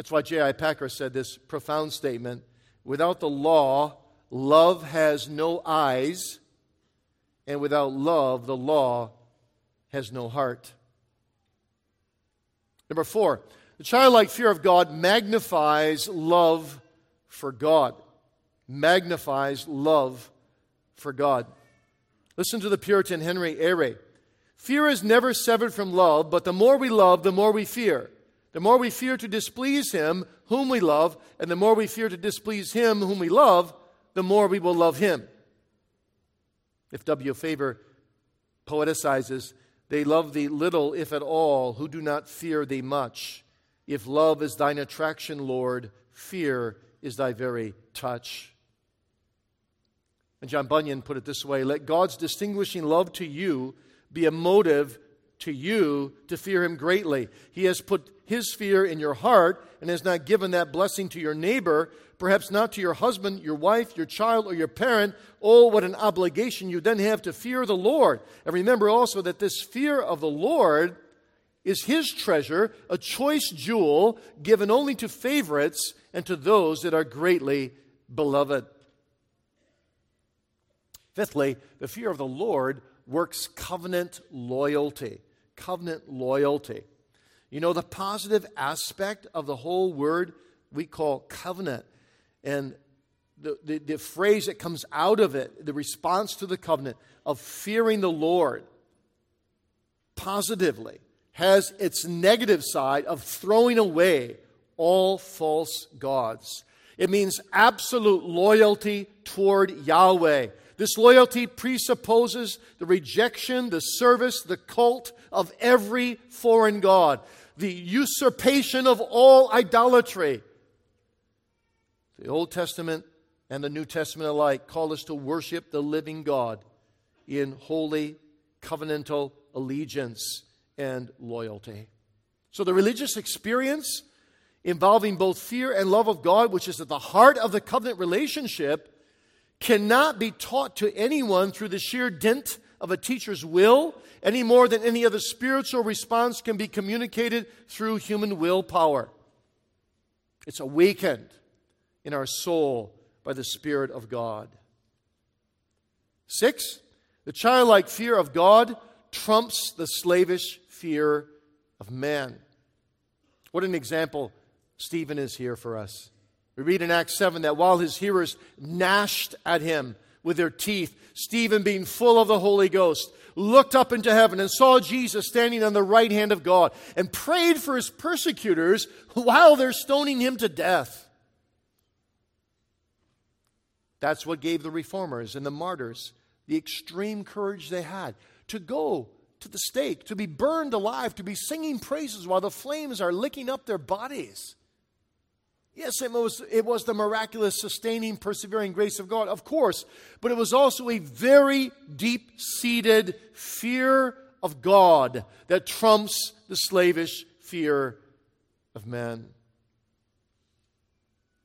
That's why J.I. Packer said this profound statement without the law, love has no eyes, and without love, the law has no heart. Number four, the childlike fear of God magnifies love for God. Magnifies love for God. Listen to the Puritan Henry Airay. Fear is never severed from love, but the more we love, the more we fear. The more we fear to displease him whom we love, and the more we fear to displease him whom we love, the more we will love him. F. W. Faber poeticizes, they love thee little, if at all, who do not fear thee much. If love is thine attraction, Lord, fear is thy very touch. And John Bunyan put it this way Let God's distinguishing love to you be a motive to you to fear him greatly. He has put his fear in your heart and has not given that blessing to your neighbor, perhaps not to your husband, your wife, your child, or your parent. Oh, what an obligation you then have to fear the Lord. And remember also that this fear of the Lord is his treasure, a choice jewel given only to favorites and to those that are greatly beloved. Fifthly, the fear of the Lord works covenant loyalty. Covenant loyalty. You know, the positive aspect of the whole word we call covenant. And the, the, the, phrase that comes out of it, the response to the covenant of fearing the Lord positively, has its negative side of throwing away all false gods. It means absolute loyalty toward Yahweh. This loyalty presupposes the rejection, the service, the cult of every foreign god the usurpation of all idolatry. The Old Testament and the New Testament alike call us to worship the living God in holy covenantal allegiance and loyalty. So, the religious experience involving both fear and love of God, which is at the heart of the covenant relationship, cannot be taught to anyone through the sheer dint of a teacher's will any more than any other spiritual response can be communicated through human willpower. It's awakened in our soul by the Spirit of God. Six, the childlike fear of God trumps the slavish fear of man. What an example Stephen is here for us. We read in Acts 7 that while his hearers gnashed at him with their teeth, Stephen, being full of the Holy Ghost, looked up into heaven and saw Jesus standing on the right hand of God and prayed for his persecutors while they're stoning him to death. That's what gave the reformers and the martyrs the extreme courage they had to go to the stake, to be burned alive, to be singing praises while the flames are licking up their bodies. Yes, it was, it was the miraculous, sustaining, persevering grace of God, of course, but it was also a very deep seated fear of God that trumps the slavish fear of man.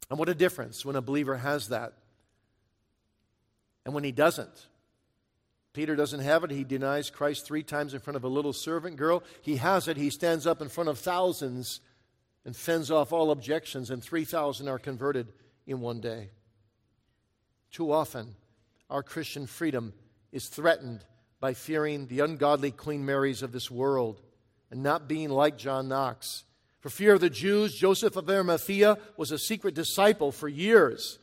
And what a difference when a believer has that and when he doesn't. Peter doesn't have it. He denies Christ three times in front of a little servant girl. He has it. He stands up in front of thousands and fends off all objections, and 3,000 are converted in one day. Too often, our Christian freedom is threatened by fearing the ungodly Queen Marys of this world and not being like John Knox. For fear of the Jews, Joseph of Arimathea was a secret disciple for years.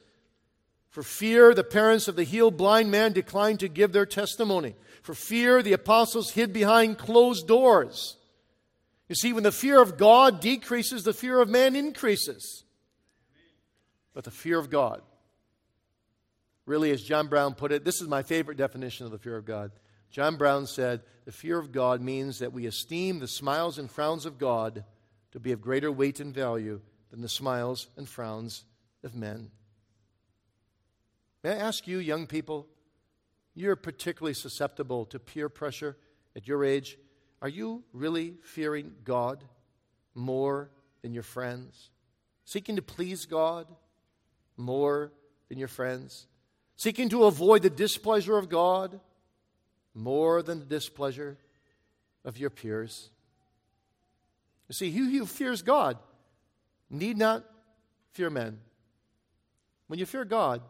For fear, the parents of the healed blind man declined to give their testimony. For fear, the apostles hid behind closed doors. You see, when the fear of God decreases, the fear of man increases. But the fear of God, really, as John Brown put it, this is my favorite definition of the fear of God. John Brown said, The fear of God means that we esteem the smiles and frowns of God to be of greater weight and value than the smiles and frowns of men. May I ask you, young people, you're particularly susceptible to peer pressure at your age. Are you really fearing God more than your friends? Seeking to please God? more than your friends, seeking to avoid the displeasure of God more than the displeasure of your peers. You see, he who fears God need not fear men. When you fear God,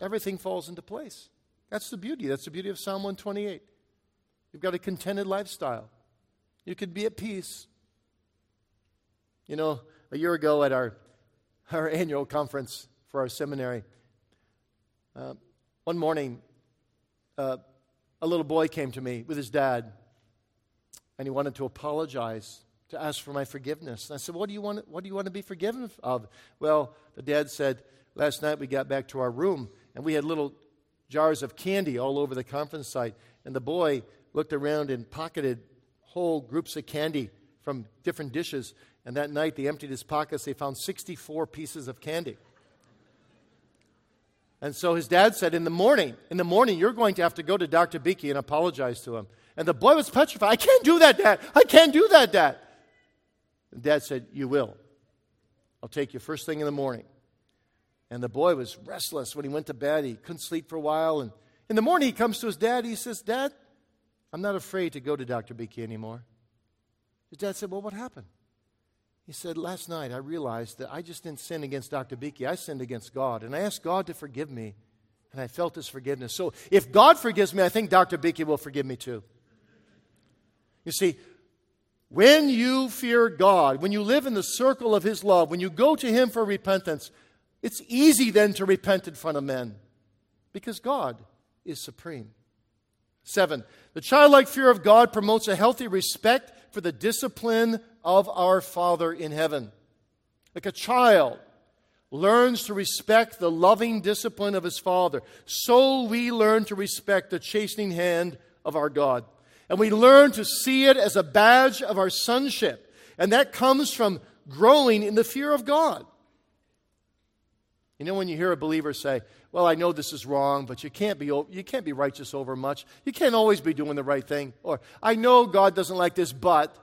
everything falls into place. That's the beauty. That's the beauty of Psalm 128. You've got a contented lifestyle. You could be at peace. You know, a year ago at our, [LAUGHS] our annual conference for our seminary, uh, one morning, uh, a little boy came to me with his dad, and he wanted to apologize, to ask for my forgiveness. And I said, What do you want, what do you want to be forgiven of? Well, the dad said, Last night we got back to our room, and we had little jars of candy all over the conference site. And the boy looked around and pocketed whole groups of candy from different dishes. And that night they emptied his pockets. They found 64 pieces of candy. And so his dad said, In the morning, in the morning, you're going to have to go to Dr. Beeke and apologize to him. And the boy was petrified. I can't do that, Dad. I can't do that, Dad. And Dad said, You will. I'll take you first thing in the morning. And the boy was restless when he went to bed. He couldn't sleep for a while. And in the morning, he comes to his dad. He says, Dad, I'm not afraid to go to Dr. Beeke anymore. His dad said, Well, what happened? He said, Last night I realized that I just didn't sin against Dr. Beeke. I sinned against God. And I asked God to forgive me. And I felt his forgiveness. So if God forgives me, I think Dr. Beeke will forgive me too. You see, when you fear God, when you live in the circle of his love, when you go to him for repentance, it's easy then to repent in front of men because God is supreme. Seven, the childlike fear of God promotes a healthy respect for the discipline of our Father in heaven. Like a child learns to respect the loving discipline of his Father, so we learn to respect the chastening hand of our God. And we learn to see it as a badge of our sonship. And that comes from growing in the fear of God. You know, when you hear a believer say, Well, I know this is wrong, but you can't be, you can't be righteous over much. You can't always be doing the right thing. Or, I know God doesn't like this, but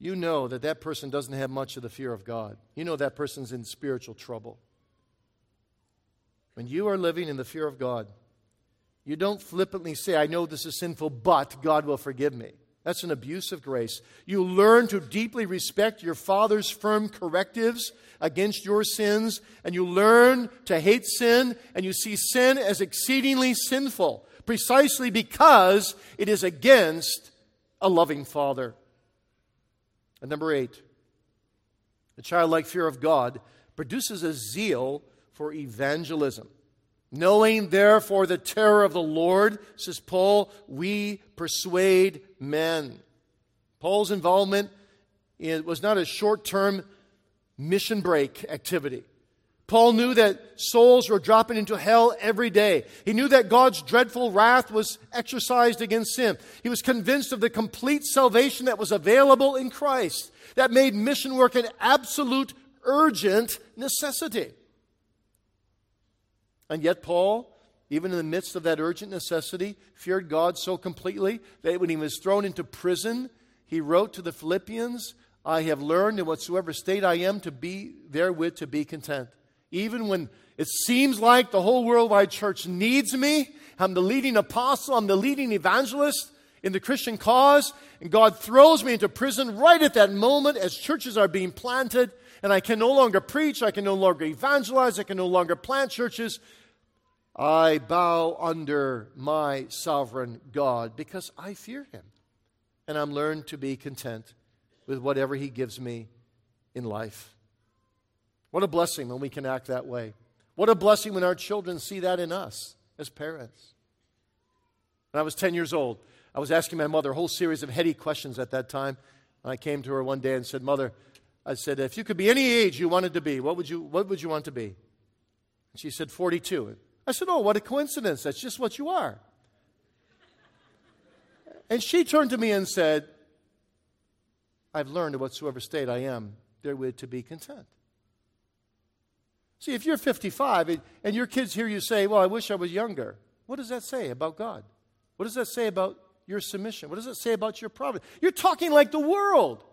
you know that that person doesn't have much of the fear of God. You know that person's in spiritual trouble. When you are living in the fear of God, you don't flippantly say, I know this is sinful, but God will forgive me. That's an abuse of grace. You learn to deeply respect your Father's firm correctives against your sins, and you learn to hate sin, and you see sin as exceedingly sinful, precisely because it is against a loving Father. And number eight, the childlike fear of God produces a zeal for evangelism. Knowing therefore the terror of the Lord, says Paul, we persuade men. Paul's involvement it was not a short term mission break activity. Paul knew that souls were dropping into hell every day. He knew that God's dreadful wrath was exercised against him. He was convinced of the complete salvation that was available in Christ. That made mission work an absolute urgent necessity. And yet, Paul, even in the midst of that urgent necessity, feared God so completely that when he was thrown into prison, he wrote to the Philippians, I have learned in whatsoever state I am to be therewith to be content. Even when it seems like the whole worldwide church needs me, I'm the leading apostle, I'm the leading evangelist in the Christian cause, and God throws me into prison right at that moment as churches are being planted, and I can no longer preach, I can no longer evangelize, I can no longer plant churches. I bow under my sovereign God because I fear him, and I'm learned to be content with whatever He gives me in life. What a blessing when we can act that way. What a blessing when our children see that in us as parents. When I was 10 years old, I was asking my mother a whole series of heady questions at that time. And I came to her one day and said, Mother, I said, if you could be any age you wanted to be, what would you, what would you want to be? And she said, 42. I said, Oh, what a coincidence. That's just what you are. And she turned to me and said, I've learned in whatsoever state I am therewith to be content. See, if you're 55 and your kids hear you say, Well, I wish I was younger, what does that say about God? What does that say about your submission? What does it say about your providence? You're talking like the world.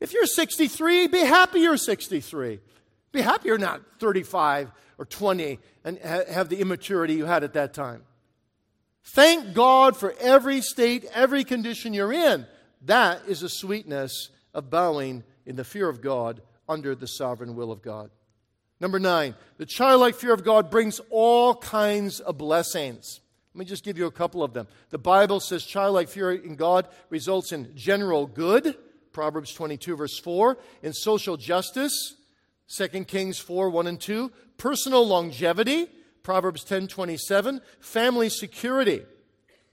If you're 63, be happy you're 63. Be happy you're not 35 or 20 and have the immaturity you had at that time. Thank God for every state, every condition you're in. That is the sweetness of bowing in the fear of God under the sovereign will of God. Number nine, the childlike fear of God brings all kinds of blessings. Let me just give you a couple of them. The Bible says childlike fear in God results in general good, Proverbs 22, verse 4, in social justice, 2 Kings 4, 1 and 2, personal longevity, Proverbs 10, 27, family security,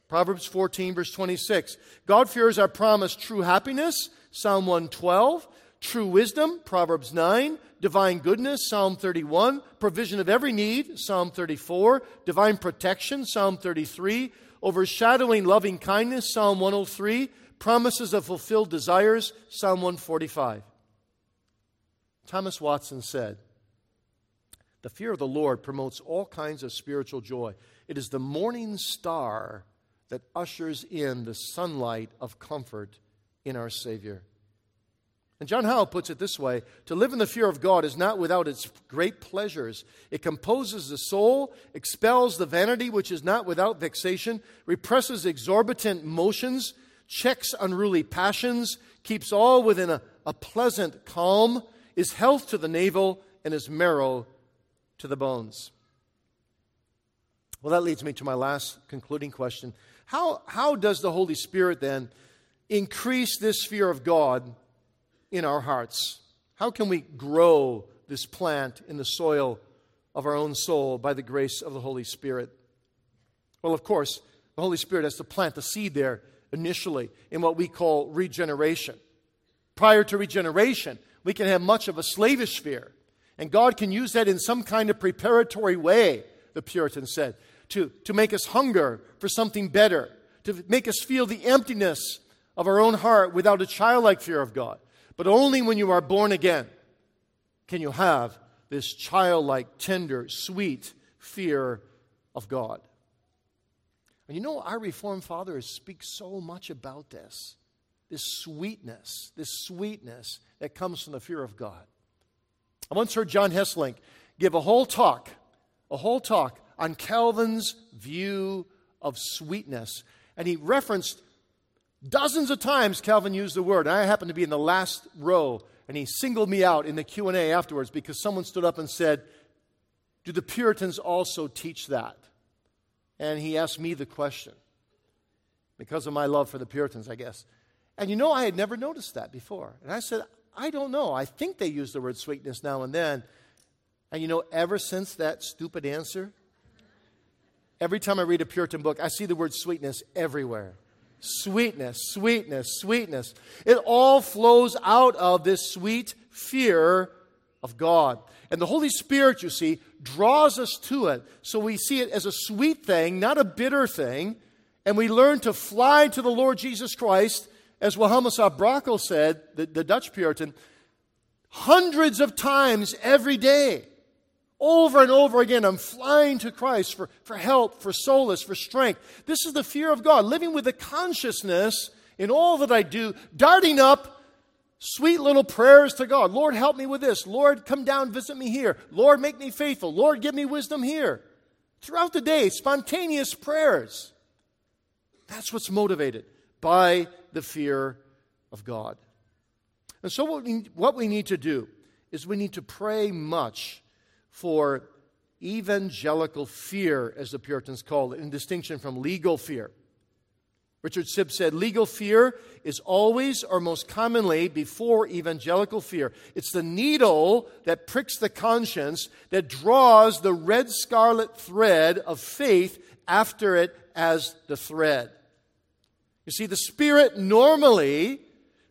Proverbs 14, verse 26. God fears our promise true happiness, Psalm 112, true wisdom, Proverbs 9, divine goodness, Psalm 31, provision of every need, Psalm 34, divine protection, Psalm 33, overshadowing loving kindness, Psalm 103, promises of fulfilled desires, Psalm 145. Thomas Watson said, The fear of the Lord promotes all kinds of spiritual joy. It is the morning star that ushers in the sunlight of comfort in our Savior. And John Howell puts it this way To live in the fear of God is not without its great pleasures. It composes the soul, expels the vanity which is not without vexation, represses exorbitant motions, checks unruly passions, keeps all within a, a pleasant calm, is health to the navel, and is marrow to the bones. Well, that leads me to my last concluding question. How, how does the Holy Spirit then increase this fear of God in our hearts? How can we grow this plant in the soil of our own soul by the grace of the Holy Spirit? Well, of course, the Holy Spirit has to plant the seed there initially in what we call regeneration. Prior to regeneration, we can have much of a slavish fear. And God can use that in some kind of preparatory way, the Puritans said, to, to make us hunger for something better, to make us feel the emptiness of our own heart without a childlike fear of God. But only when you are born again can you have this childlike, tender, sweet fear of God. And you know, our Reformed fathers speak so much about this this sweetness, this sweetness that comes from the fear of God. I once heard John Hesselink give a whole talk, a whole talk on Calvin's view of sweetness. And he referenced Dozens of times Calvin used the word. And I happened to be in the last row, and he singled me out in the Q&A afterwards because someone stood up and said, "Do the Puritans also teach that?" And he asked me the question because of my love for the Puritans, I guess. And you know, I had never noticed that before. And I said, I don't know. I think they use the word sweetness now and then. And you know, ever since that stupid answer, every time I read a Puritan book, I see the word sweetness everywhere sweetness, sweetness, sweetness. It all flows out of this sweet fear of God. And the Holy Spirit, you see, draws us to it. So we see it as a sweet thing, not a bitter thing. And we learn to fly to the Lord Jesus Christ, as Wilhelmus à Brakel said, the, the Dutch Puritan, hundreds of times every day. Over and over again, I'm flying to Christ for, for help, for solace, for strength. This is the fear of God, living with the consciousness in all that I do, darting up sweet little prayers to God. Lord, help me with this. Lord, come down, visit me here. Lord, make me faithful. Lord, give me wisdom here. Throughout the day, spontaneous prayers. That's what's motivated by the fear of God. And so, what we, what we need to do is we need to pray much for evangelical fear, as the Puritans called it, in distinction from legal fear. Richard Sibbes said, Legal fear is always or most commonly before evangelical fear. It's the needle that pricks the conscience that draws the red scarlet thread of faith after it as the thread. You see, the Spirit normally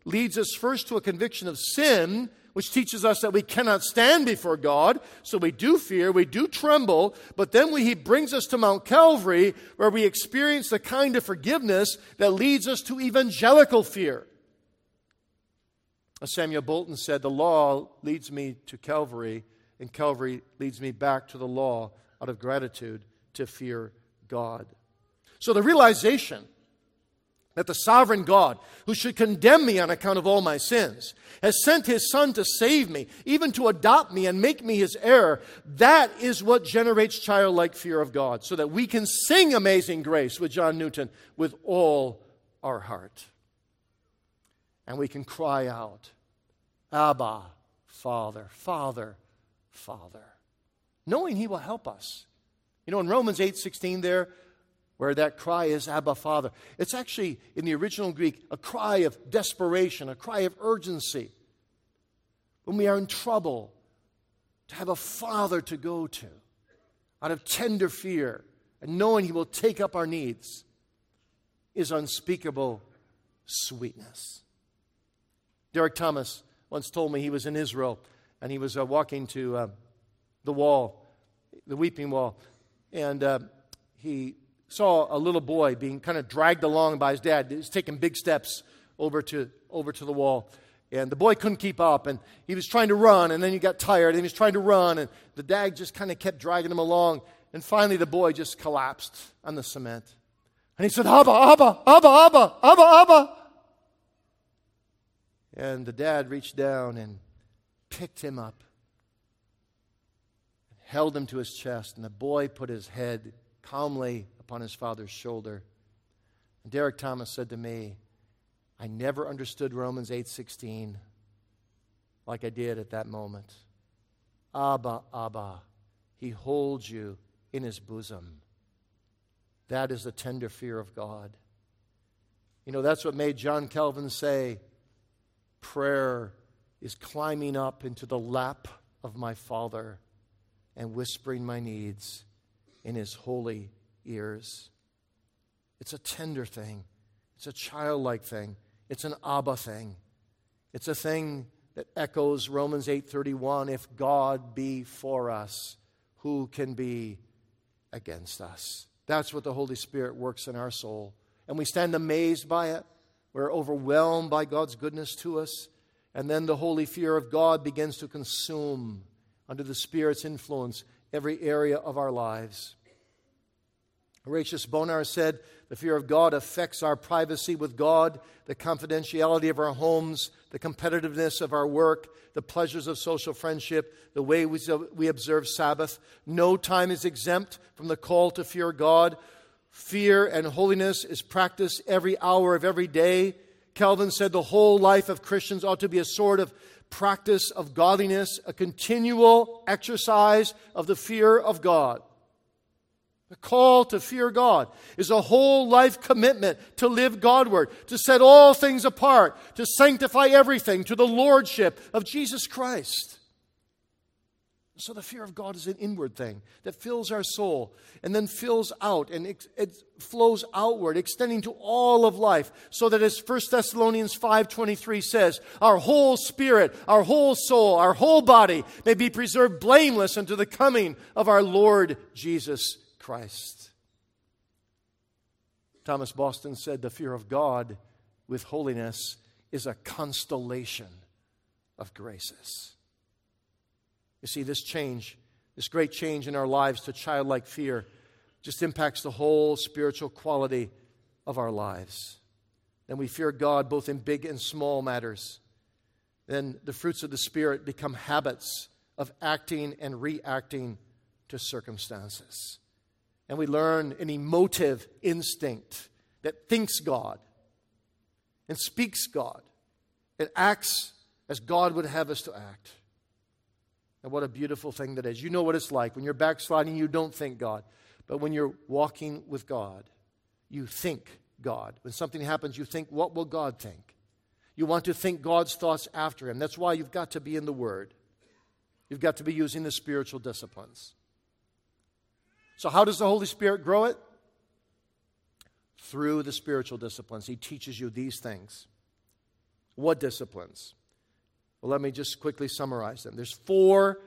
leads us first to a conviction of sin which teaches us that we cannot stand before God. So we do fear, we do tremble, but then we, He brings us to Mount Calvary where we experience the kind of forgiveness that leads us to evangelical fear. As Samuel Bolton said, the law leads me to Calvary, and Calvary leads me back to the law out of gratitude to fear God. So the realization that the sovereign God, who should condemn me on account of all my sins, has sent his Son to save me, even to adopt me and make me his heir, that is what generates childlike fear of God, so that we can sing Amazing Grace with John Newton with all our heart. And we can cry out, Abba, Father, Father, Father, knowing he will help us. You know, in Romans 8:16 there, where that cry is Abba Father. It's actually, in the original Greek, a cry of desperation, a cry of urgency. When we are in trouble, to have a father to go to out of tender fear and knowing he will take up our needs is unspeakable sweetness. Derek Thomas once told me he was in Israel and he was uh, walking to uh, the wall, the weeping wall, and uh, he saw a little boy being kind of dragged along by his dad. He's taking big steps over to, over to the wall. And the boy couldn't keep up, and he was trying to run, and then he got tired, and he was trying to run, and the dad just kind of kept dragging him along. And finally, the boy just collapsed on the cement. And he said, Abba, Abba, Abba, Abba, Abba, Abba. And the dad reached down and picked him up, held him to his chest, and the boy put his head calmly upon his father's shoulder. And Derek Thomas said to me, I never understood Romans 8:16 like I did at that moment. Abba, Abba, he holds you in his bosom. That is the tender fear of God. You know, that's what made John Calvin say, prayer is climbing up into the lap of my Father and whispering my needs in his holy ears. It's a tender thing, it's a childlike thing, it's an Abba thing. It's a thing that echoes Romans 8:31 if God be for us who can be against us? That's what the holy spirit works in our soul. And we stand amazed by it. We're overwhelmed by God's goodness to us. And then the holy fear of God begins to consume under the spirit's influence every area of our lives Horatius Bonar said, The fear of God affects our privacy with God, the confidentiality of our homes, the competitiveness of our work, the pleasures of social friendship, the way we observe Sabbath. No time is exempt from the call to fear God. Fear and holiness is practiced every hour of every day. Calvin said the whole life of Christians ought to be a sort of practice of godliness, a continual exercise of the fear of God. The call to fear God is a whole life commitment to live Godward, to set all things apart, to sanctify everything to the Lordship of Jesus Christ. So the fear of God is an inward thing that fills our soul and then fills out and it, it, flows outward, extending to all of life, so that as 1 Thessalonians 5:23 says, our whole spirit, our whole soul, our whole body may be preserved blameless unto the coming of our Lord Jesus Christ. Thomas Boston said, The fear of God with holiness is a constellation of graces. You see, this change, this great change in our lives to childlike fear, just impacts the whole spiritual quality of our lives. Then we fear God both in big and small matters. Then the fruits of the Spirit become habits of acting and reacting to circumstances and we learn an emotive instinct that thinks God and speaks God and acts as God would have us to act. And what a beautiful thing that is. You know what it's like. When you're backsliding, you don't think God. But when you're walking with God, you think God. When something happens, you think, what will God think? You want to think God's thoughts after Him. That's why you've got to be in the Word. You've got to be using the spiritual disciplines. So, how does the Holy Spirit grow it? Through the spiritual disciplines. He teaches you these things. What disciplines? Well, let me just quickly summarize them. There's four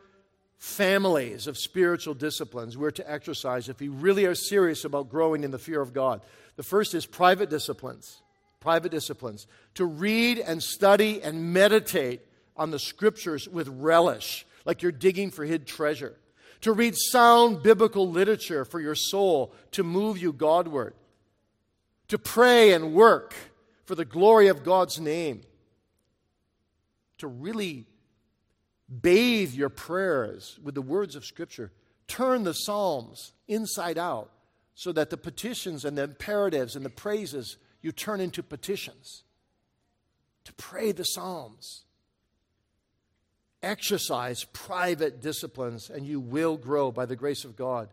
families of spiritual disciplines we're to exercise if we really are serious about growing in the fear of God. The first is private disciplines. Private disciplines. To read and study and meditate on the scriptures with relish, like you're digging for hid treasure to read sound biblical literature for your soul to move you Godward. to pray and work for the glory of God's name, to really bathe your prayers with the words of Scripture. Turn the Psalms inside out so that the petitions and the imperatives and the praises you turn into petitions. To pray the Psalms. Exercise private disciplines, and you will grow by the grace of God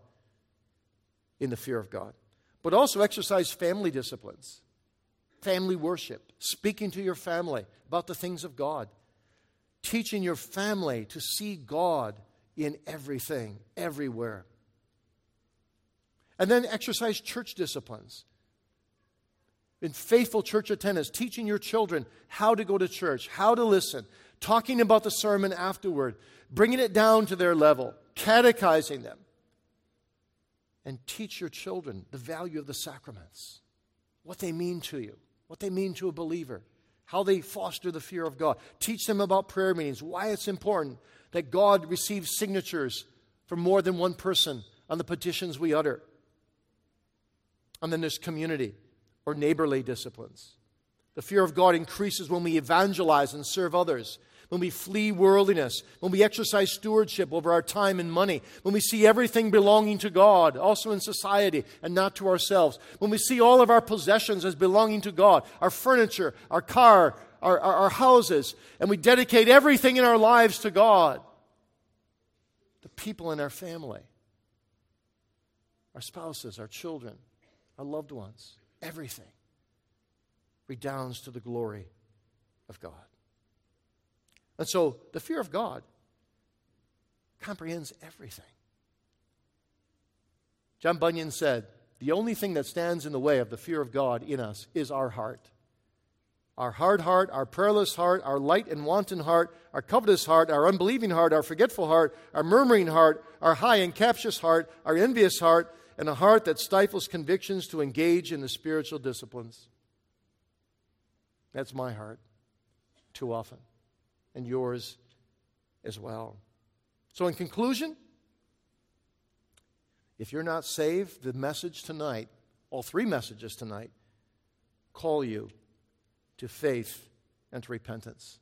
in the fear of God. But also exercise family disciplines, family worship, speaking to your family about the things of God, teaching your family to see God in everything, everywhere. And then exercise church disciplines. In faithful church attendance, teaching your children how to go to church, how to listen, talking about the sermon afterward, bringing it down to their level, catechizing them. And teach your children the value of the sacraments, what they mean to you, what they mean to a believer how they foster the fear of God. Teach them about prayer meetings, why it's important that God receives signatures from more than one person on the petitions we utter. And then there's community or neighborly disciplines. The fear of God increases when we evangelize and serve others when we flee worldliness, when we exercise stewardship over our time and money, when we see everything belonging to God, also in society, and not to ourselves, when we see all of our possessions as belonging to God, our furniture, our car, our, our, our houses, and we dedicate everything in our lives to God, the people in our family, our spouses, our children, our loved ones, everything redounds to the glory of God. And so the fear of God comprehends everything. John Bunyan said, The only thing that stands in the way of the fear of God in us is our heart. Our hard heart, our prayerless heart, our light and wanton heart, our covetous heart, our unbelieving heart, our forgetful heart, our murmuring heart, our high and captious heart, our envious heart, and a heart that stifles convictions to engage in the spiritual disciplines. That's my heart too often and yours as well. So, in conclusion, if you're not saved, the message tonight, all three messages tonight, call you to faith and to repentance.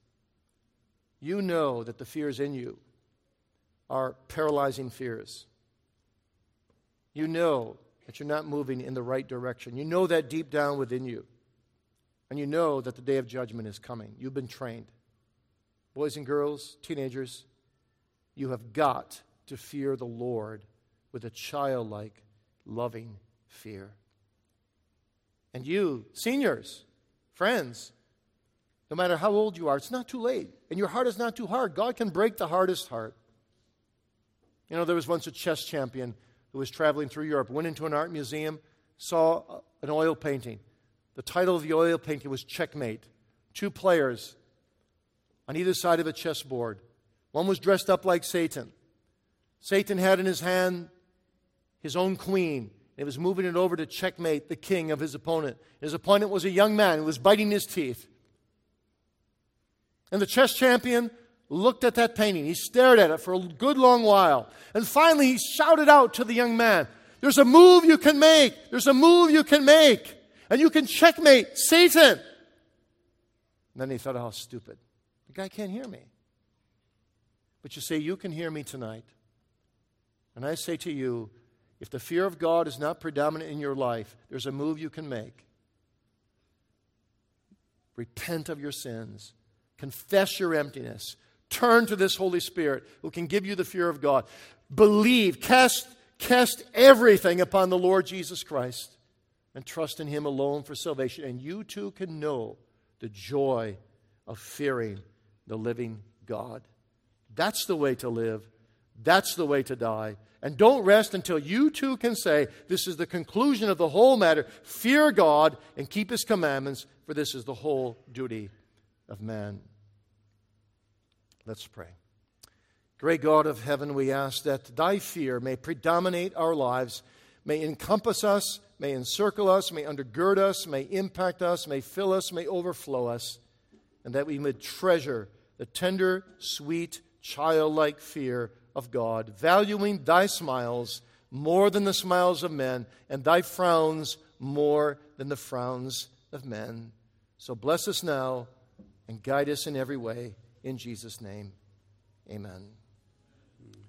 You know that the fears in you are paralyzing fears. You know that you're not moving in the right direction. You know that deep down within you. And you know that the day of judgment is coming. You've been trained boys and girls, teenagers, you have got to fear the Lord with a childlike, loving fear. And you, seniors, friends, no matter how old you are, it's not too late. And your heart is not too hard. God can break the hardest heart. You know, there was once a chess champion who was traveling through Europe, went into an art museum, saw an oil painting. The title of the oil painting was Checkmate. Two players on either side of a chessboard. One was dressed up like Satan. Satan had in his hand his own queen. He was moving it over to checkmate the king of his opponent. His opponent was a young man who was biting his teeth. And the chess champion looked at that painting. He stared at it for a good long while. And finally, he shouted out to the young man, There's a move you can make. There's a move you can make. And you can checkmate Satan. And then he thought, How stupid. The guy can't hear me. But you say, You can hear me tonight. And I say to you, if the fear of God is not predominant in your life, there's a move you can make. Repent of your sins, confess your emptiness, turn to this Holy Spirit who can give you the fear of God. Believe, cast, cast everything upon the Lord Jesus Christ and trust in Him alone for salvation. And you too can know the joy of fearing the living God. That's the way to live. That's the way to die. And don't rest until you too can say, This is the conclusion of the whole matter. Fear God and keep His commandments, for this is the whole duty of man. Let's pray. Great God of heaven, we ask that thy fear may predominate our lives, may encompass us, may encircle us, may undergird us, may impact us, may fill us, may overflow us, and that we may treasure the tender, sweet, childlike fear of God, valuing thy smiles more than the smiles of men, and thy frowns more than the frowns of men. So bless us now and guide us in every way. In Jesus' name, amen.